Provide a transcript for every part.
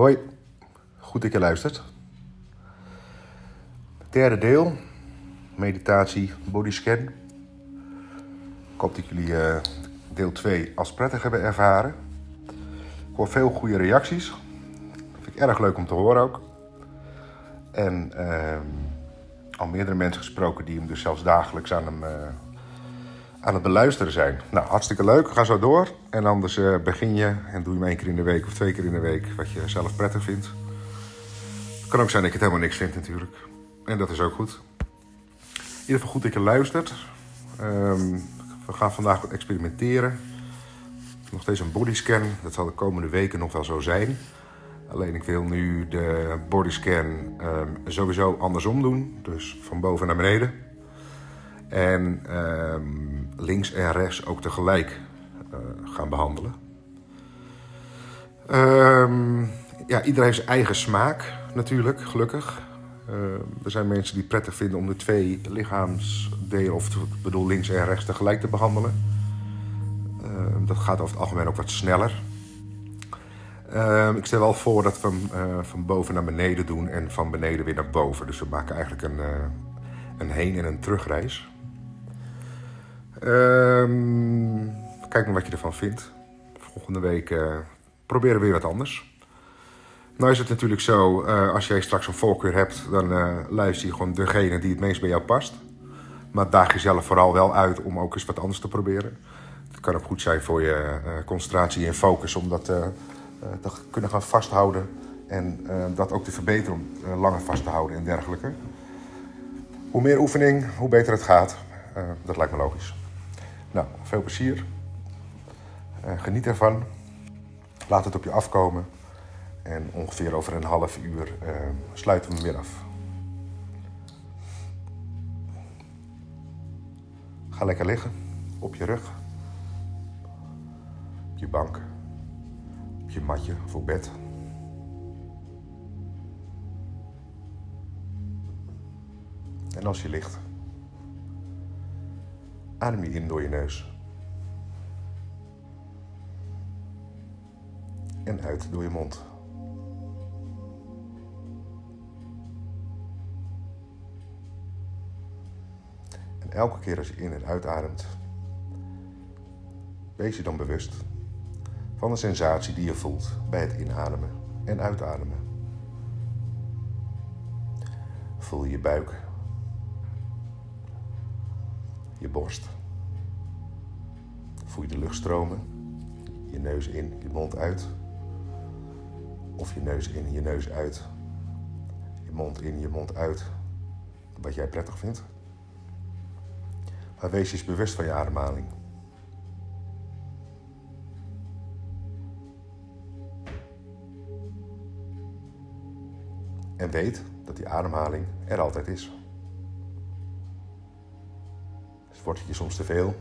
Hoi, goed dat je luistert. Derde deel, meditatie, bodyscan. Ik hoop dat jullie uh, deel 2 als prettig hebben ervaren. Ik hoor veel goede reacties. Dat vind ik erg leuk om te horen ook. En uh, al meerdere mensen gesproken die hem dus zelfs dagelijks aan, hem, uh, aan het beluisteren zijn. Nou, hartstikke leuk. Ga zo door. En anders uh, begin je en doe je hem één keer in de week of twee keer in de week wat je zelf prettig vindt. Het kan ook zijn dat ik het helemaal niks vind natuurlijk. En dat is ook goed. In ieder geval goed dat je luistert. Um, we gaan vandaag wat experimenteren. Nog steeds een bodyscan. Dat zal de komende weken nog wel zo zijn. Alleen ik wil nu de bodyscan um, sowieso andersom doen. Dus van boven naar beneden. En um, links en rechts ook tegelijk uh, gaan behandelen. Um, ja, iedereen heeft zijn eigen smaak natuurlijk, gelukkig. Uh, er zijn mensen die prettig vinden om de twee lichaamsdelen, of ik bedoel links en rechts, tegelijk te behandelen. Dat gaat over het algemeen ook wat sneller. Ik stel wel voor dat we hem van boven naar beneden doen en van beneden weer naar boven. Dus we maken eigenlijk een, een heen- en een terugreis. Um, kijk maar wat je ervan vindt. Volgende week uh, proberen we weer wat anders. Nou is het natuurlijk zo, uh, als jij straks een voorkeur hebt, dan uh, luister je gewoon degene die het meest bij jou past. Maar daag jezelf vooral wel uit om ook eens wat anders te proberen. Het kan ook goed zijn voor je concentratie en focus om dat te kunnen gaan vasthouden. En dat ook te verbeteren om langer vast te houden en dergelijke. Hoe meer oefening, hoe beter het gaat. dat lijkt me logisch. Nou, veel plezier. Uh, geniet ervan. Laat het op je afkomen. En ongeveer over een half uur uh, sluiten we hem weer af. Ga lekker liggen. Op je rug. Op je bank. Op je matje op bed. En als je ligt, adem je in door je neus. En uit door je mond. En elke keer als je in en uitademt, wees je dan bewust van de sensatie die je voelt bij het inademen en uitademen. Voel je buik, je borst. Voel je de lucht stromen, je neus in, je mond uit. Of je neus in, je neus uit. Je mond in, je mond uit. Wat jij prettig vindt. Maar wees eens bewust van je ademhaling. En weet dat die ademhaling er altijd is. Wordt het je soms te veel?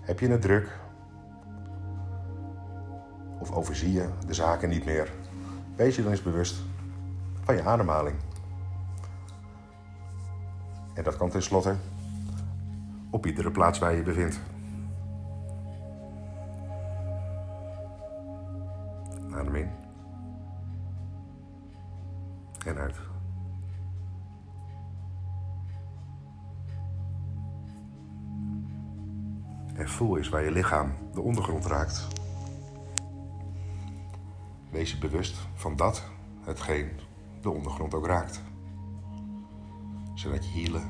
Heb je het druk? Of overzie je de zaken niet meer? Wees je dan eens bewust van je ademhaling. En dat kan tenslotte op iedere plaats waar je je bevindt. Eens waar je lichaam de ondergrond raakt. Wees je bewust van dat, hetgeen de ondergrond ook raakt. Zodat je hielen,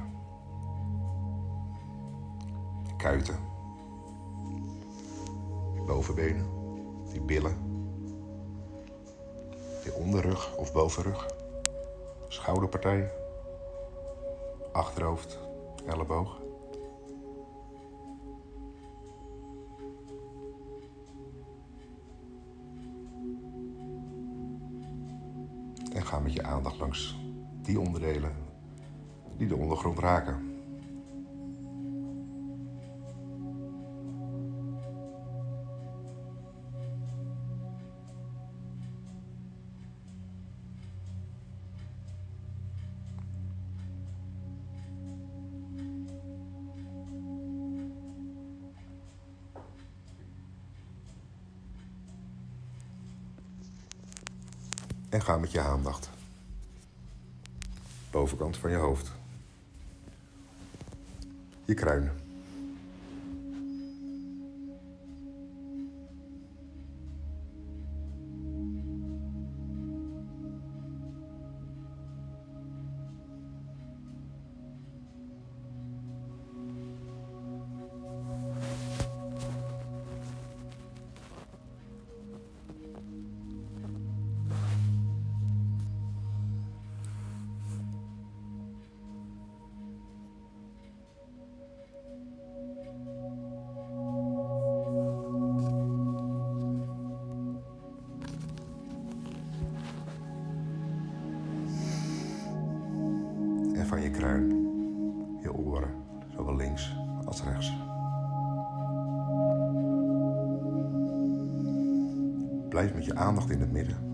kuiten, je bovenbenen, je billen, je onderrug of bovenrug, schouderpartij, achterhoofd, elleboog. je aandacht langs die onderdelen die de ondergrond raken. en ga met je aandacht. Bovenkant van je hoofd. Je kruin. Blijf met je aandacht in het midden.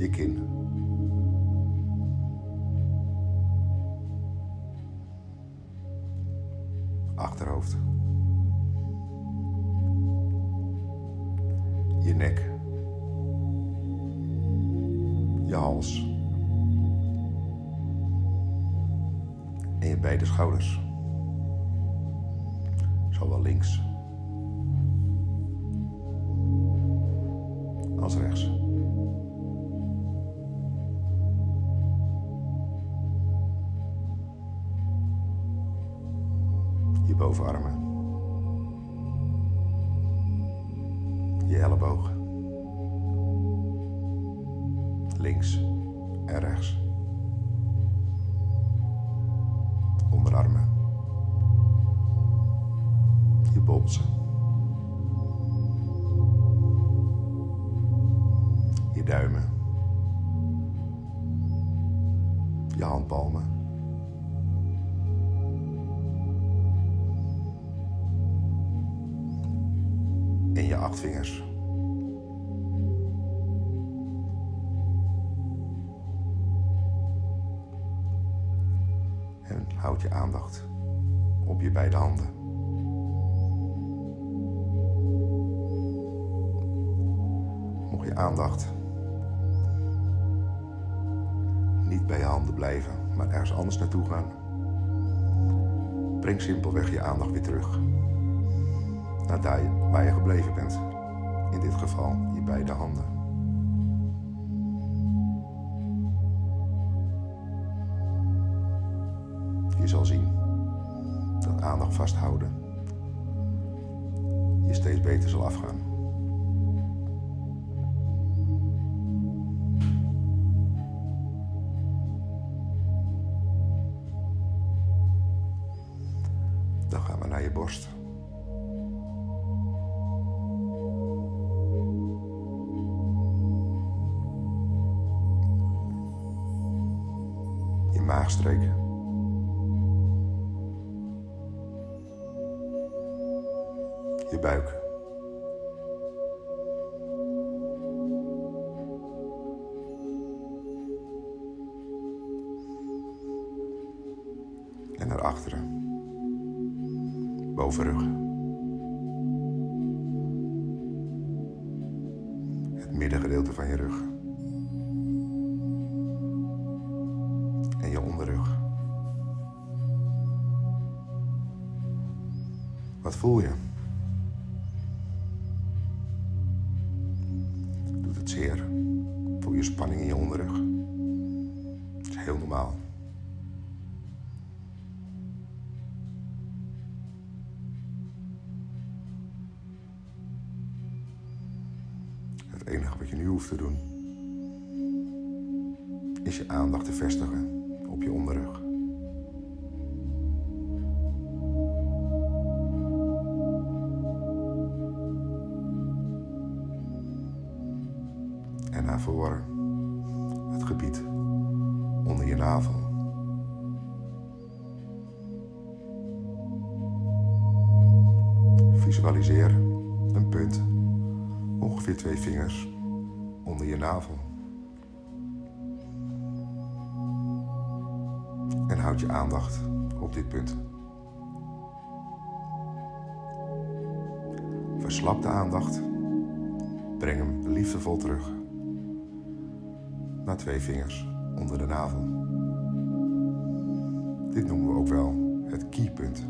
Je kin. achterhoofd. Je nek. Je hals. En je beide schouders. Zowel links als rechts. Duimen, je handpalmen. en je acht vingers. En houd je aandacht op je beide handen. Aandacht bij je handen blijven, maar ergens anders naartoe gaan, breng simpelweg je aandacht weer terug naar daar waar je gebleven bent. In dit geval je beide handen. Je borst. Je maagstreek. Je buik. zeer. Voel je spanning in je onderrug. Dat is heel normaal. Het enige wat je nu hoeft te doen is je aandacht te vestigen op je onderrug. En houd je aandacht op dit punt. Verslap de aandacht. Breng hem liefdevol terug naar twee vingers onder de navel. Dit noemen we ook wel het keypunt.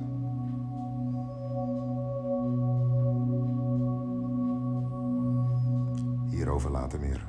Hierover later meer.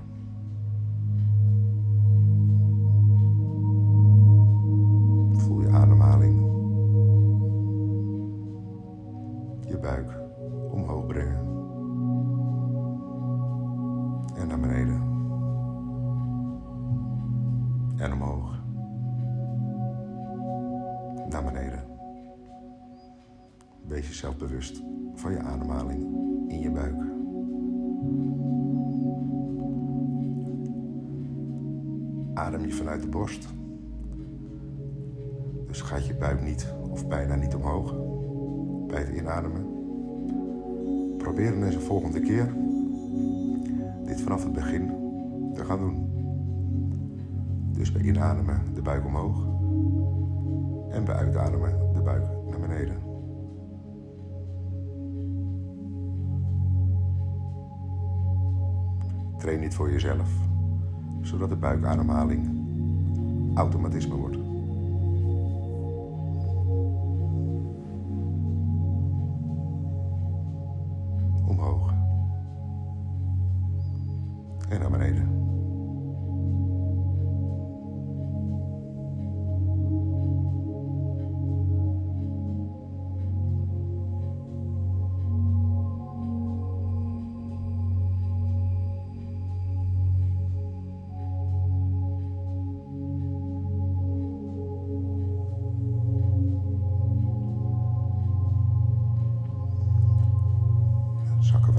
De borst. Dus gaat je buik niet of bijna niet omhoog bij het inademen. Probeer dan eens een volgende keer dit vanaf het begin te gaan doen. Dus bij inademen de buik omhoog en bij uitademen de buik naar beneden. Train dit voor jezelf, zodat de buikademhaling automatisme wordt.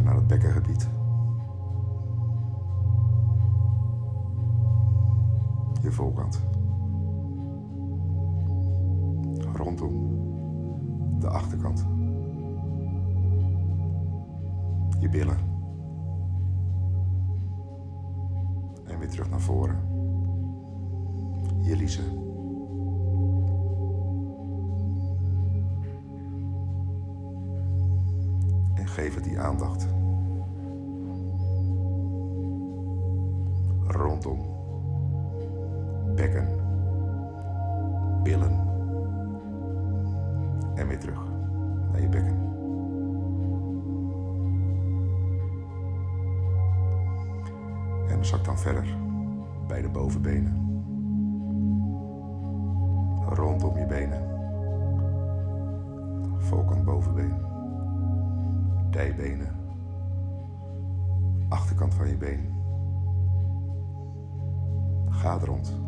Naar het bekkengebied. Je voorkant. Rondom de achterkant. Je billen. En weer terug naar voren. Je liezen. Geef het die aandacht. Rondom. Bekken. Billen. En weer terug naar je bekken. En zak dan verder bij de bovenbenen. Dijbenen, achterkant van je been. Gaat rond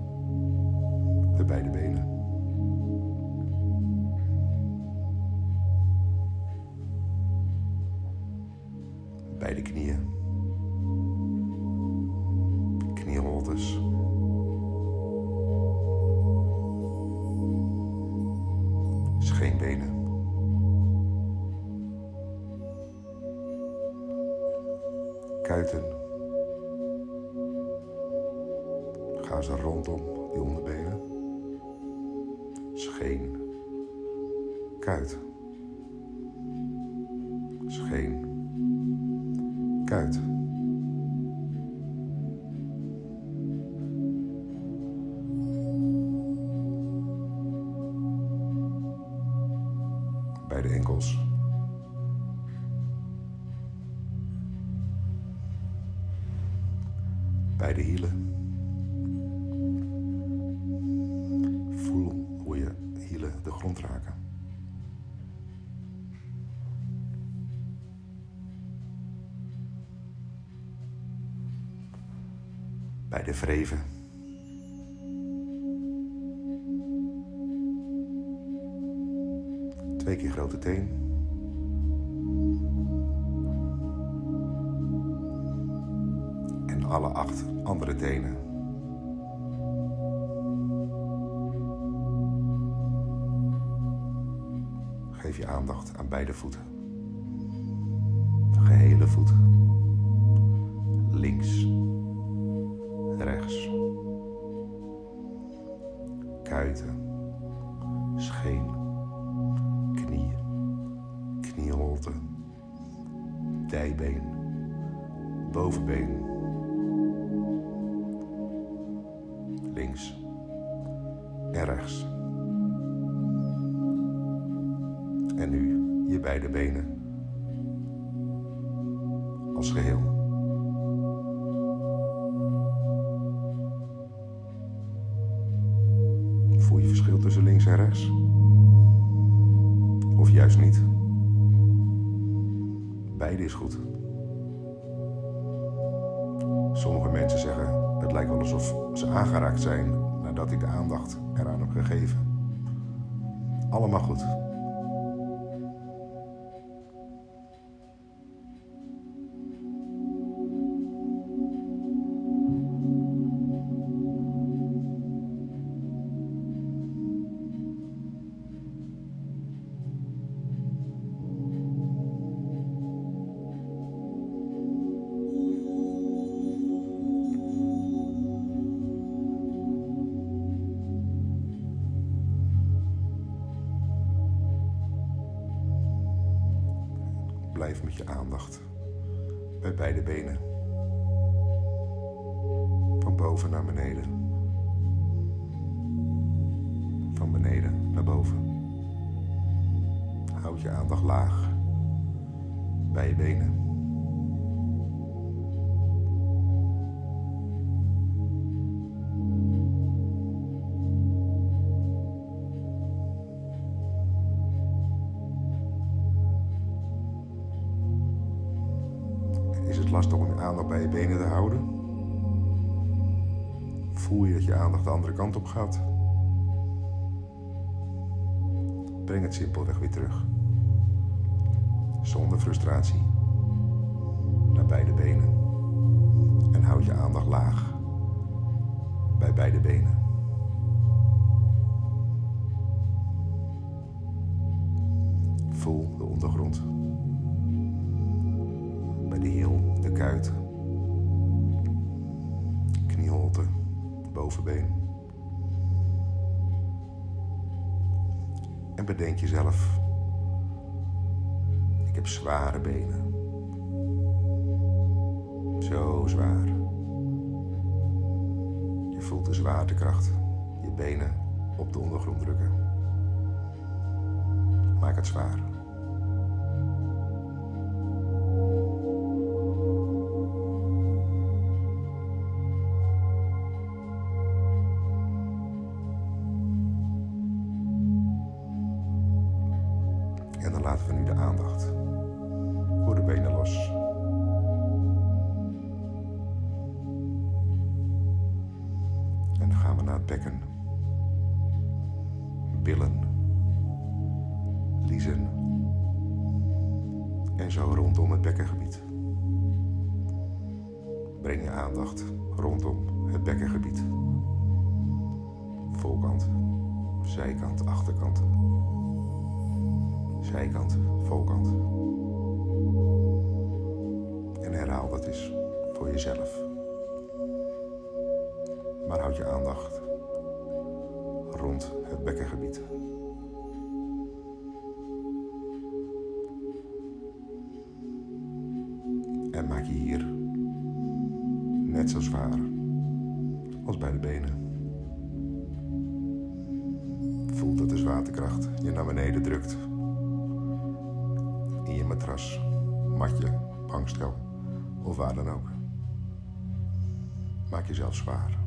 de beide benen. Beide knieën. Bij de hielen. Voel hoe je hielen de grond raken. bij de vreven. Keer grote teen. En alle acht andere tenen. Geef je aandacht aan beide voeten. De gehele voet. Links. Dijbeen. Bovenbeen. Links. En rechts. En nu je beide benen. Als geheel. Voel je verschil tussen links en rechts? Of juist niet? Is goed. Sommige mensen zeggen het lijkt wel alsof ze aangeraakt zijn nadat ik de aandacht eraan heb gegeven. Allemaal goed. Blijf met je aandacht bij beide benen. Van boven naar beneden. Van beneden naar boven. Houd je aandacht laag bij je benen. Gaat? Breng het simpelweg weer terug. Zonder frustratie. Naar beide benen. En houd je aandacht laag. Bij beide benen. Voel de ondergrond bij de hiel, de kuit, knieholte, bovenbeen. En bedenk jezelf, ik heb zware benen. Zo zwaar. Je voelt de zwaartekracht, je benen op de ondergrond drukken. Maak het zwaar. En dan laten we nu de aandacht voor de benen los. En dan gaan we naar het bekken. Billen. Liezen. En zo rondom het bekkengebied. Breng je aandacht rondom het bekkengebied. Voorkant, zijkant, achterkant zijkant, voorkant. En herhaal dat eens voor jezelf. Maar houd je aandacht rond het bekkengebied. En maak je hier net zo zwaar als bij de benen. Voel dat de zwaartekracht je naar beneden drukt matras, matje, bankstel of waar dan ook. Maak jezelf zwaar.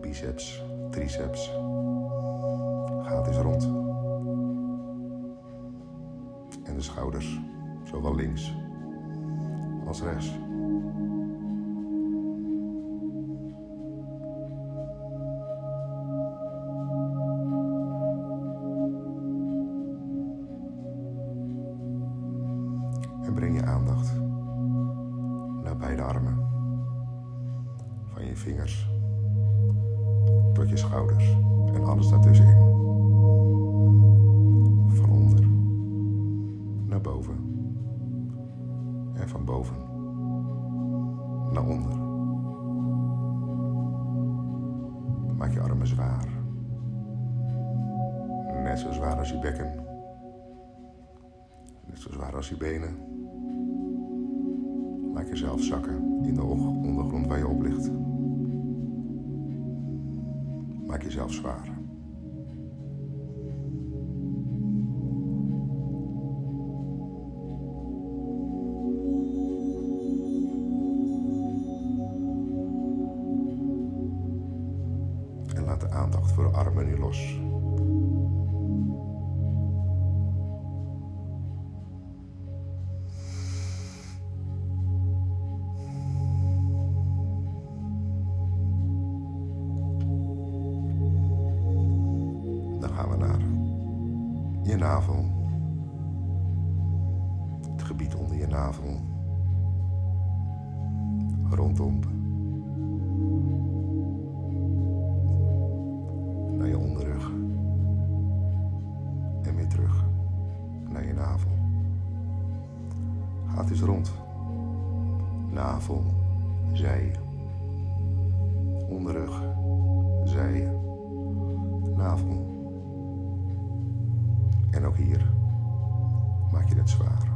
biceps, triceps. Gaat eens rond. En de schouders, zowel links als rechts. jezelf zwaar. zij. Onderrug, zij. Navel. En ook hier maak je het zwaar.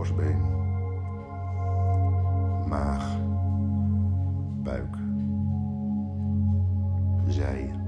borstbeen, maag, buik, zij.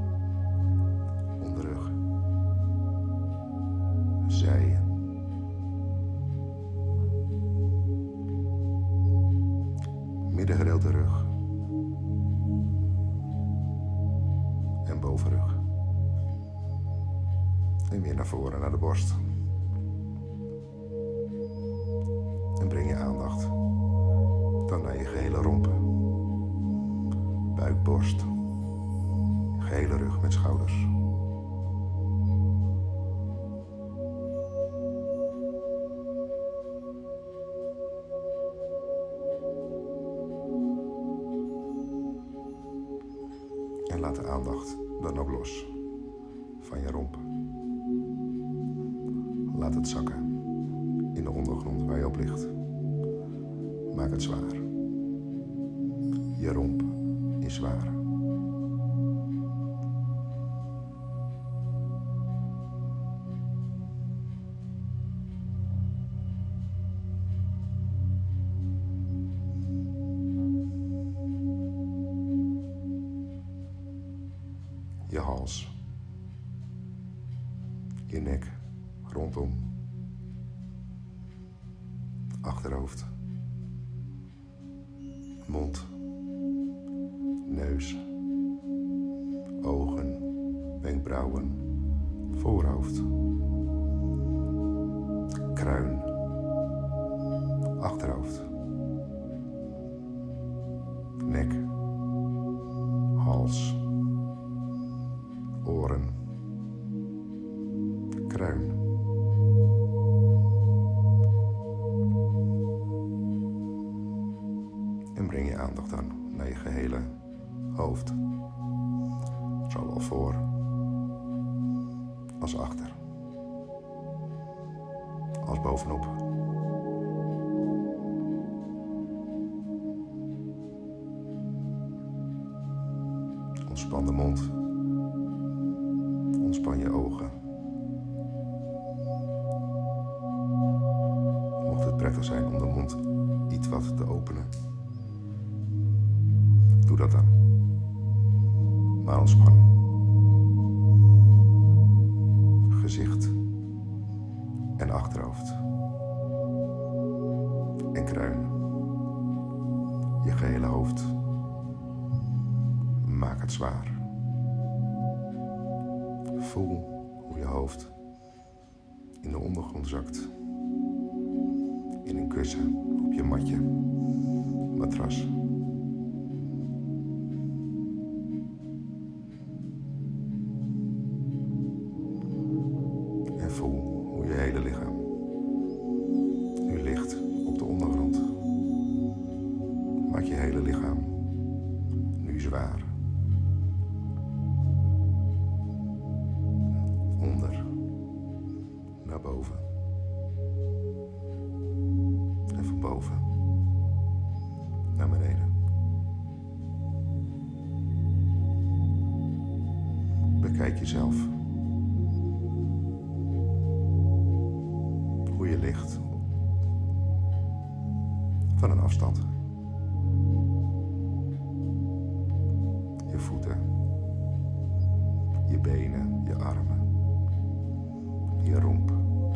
Maak het zwaar. Je romp is zwaar. Zowel voor als achter. Als bovenop. ondergrond zakt. In een kussen, op je matje, matras.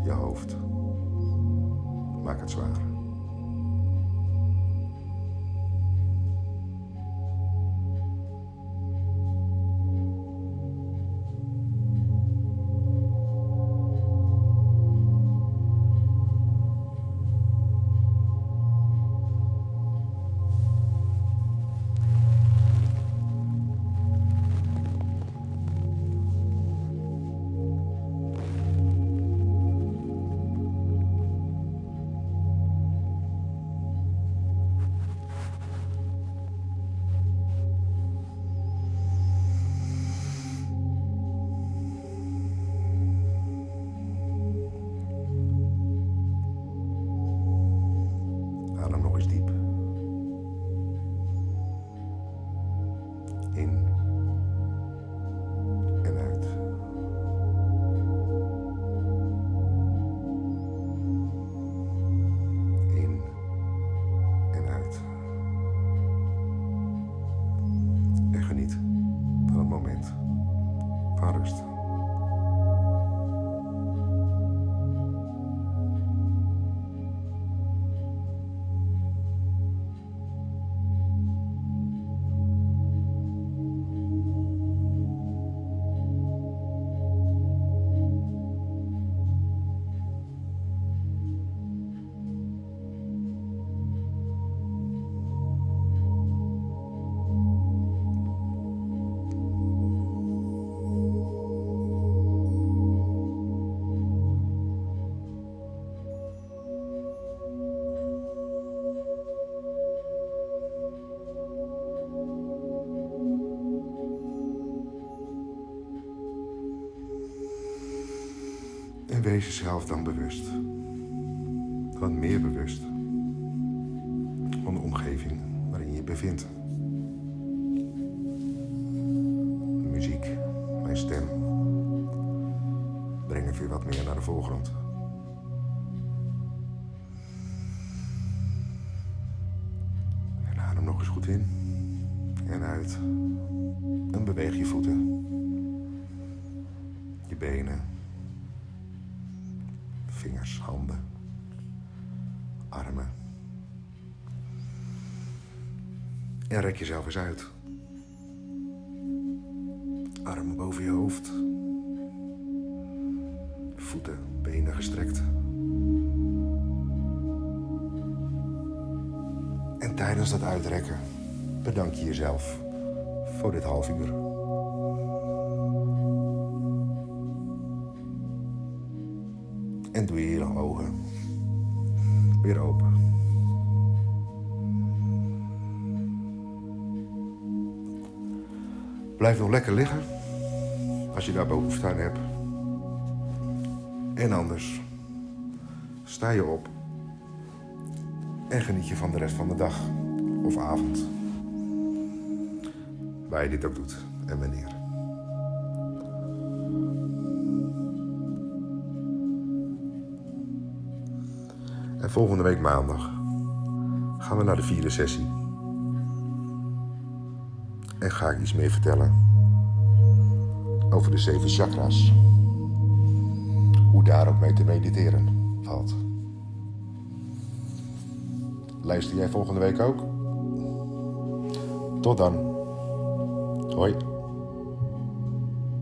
je hoofd. Maak het zwaar. En wees jezelf dan bewust. wat meer bewust van de omgeving waarin je je bevindt. De muziek, mijn stem, brengen weer wat meer naar de voorgrond. En rek jezelf eens uit. Armen boven je hoofd. Voeten, benen gestrekt. En tijdens dat uitrekken bedank je jezelf voor dit half uur. En doe je dan ogen weer open. Blijf nog lekker liggen als je daar behoefte aan hebt. En anders sta je op en geniet je van de rest van de dag of avond. Waar je dit ook doet en wanneer. En volgende week maandag gaan we naar de vierde sessie. En ga ik iets meer vertellen over de zeven chakras. Hoe daar ook mee te mediteren valt. Luister jij volgende week ook? Tot dan. Hoi.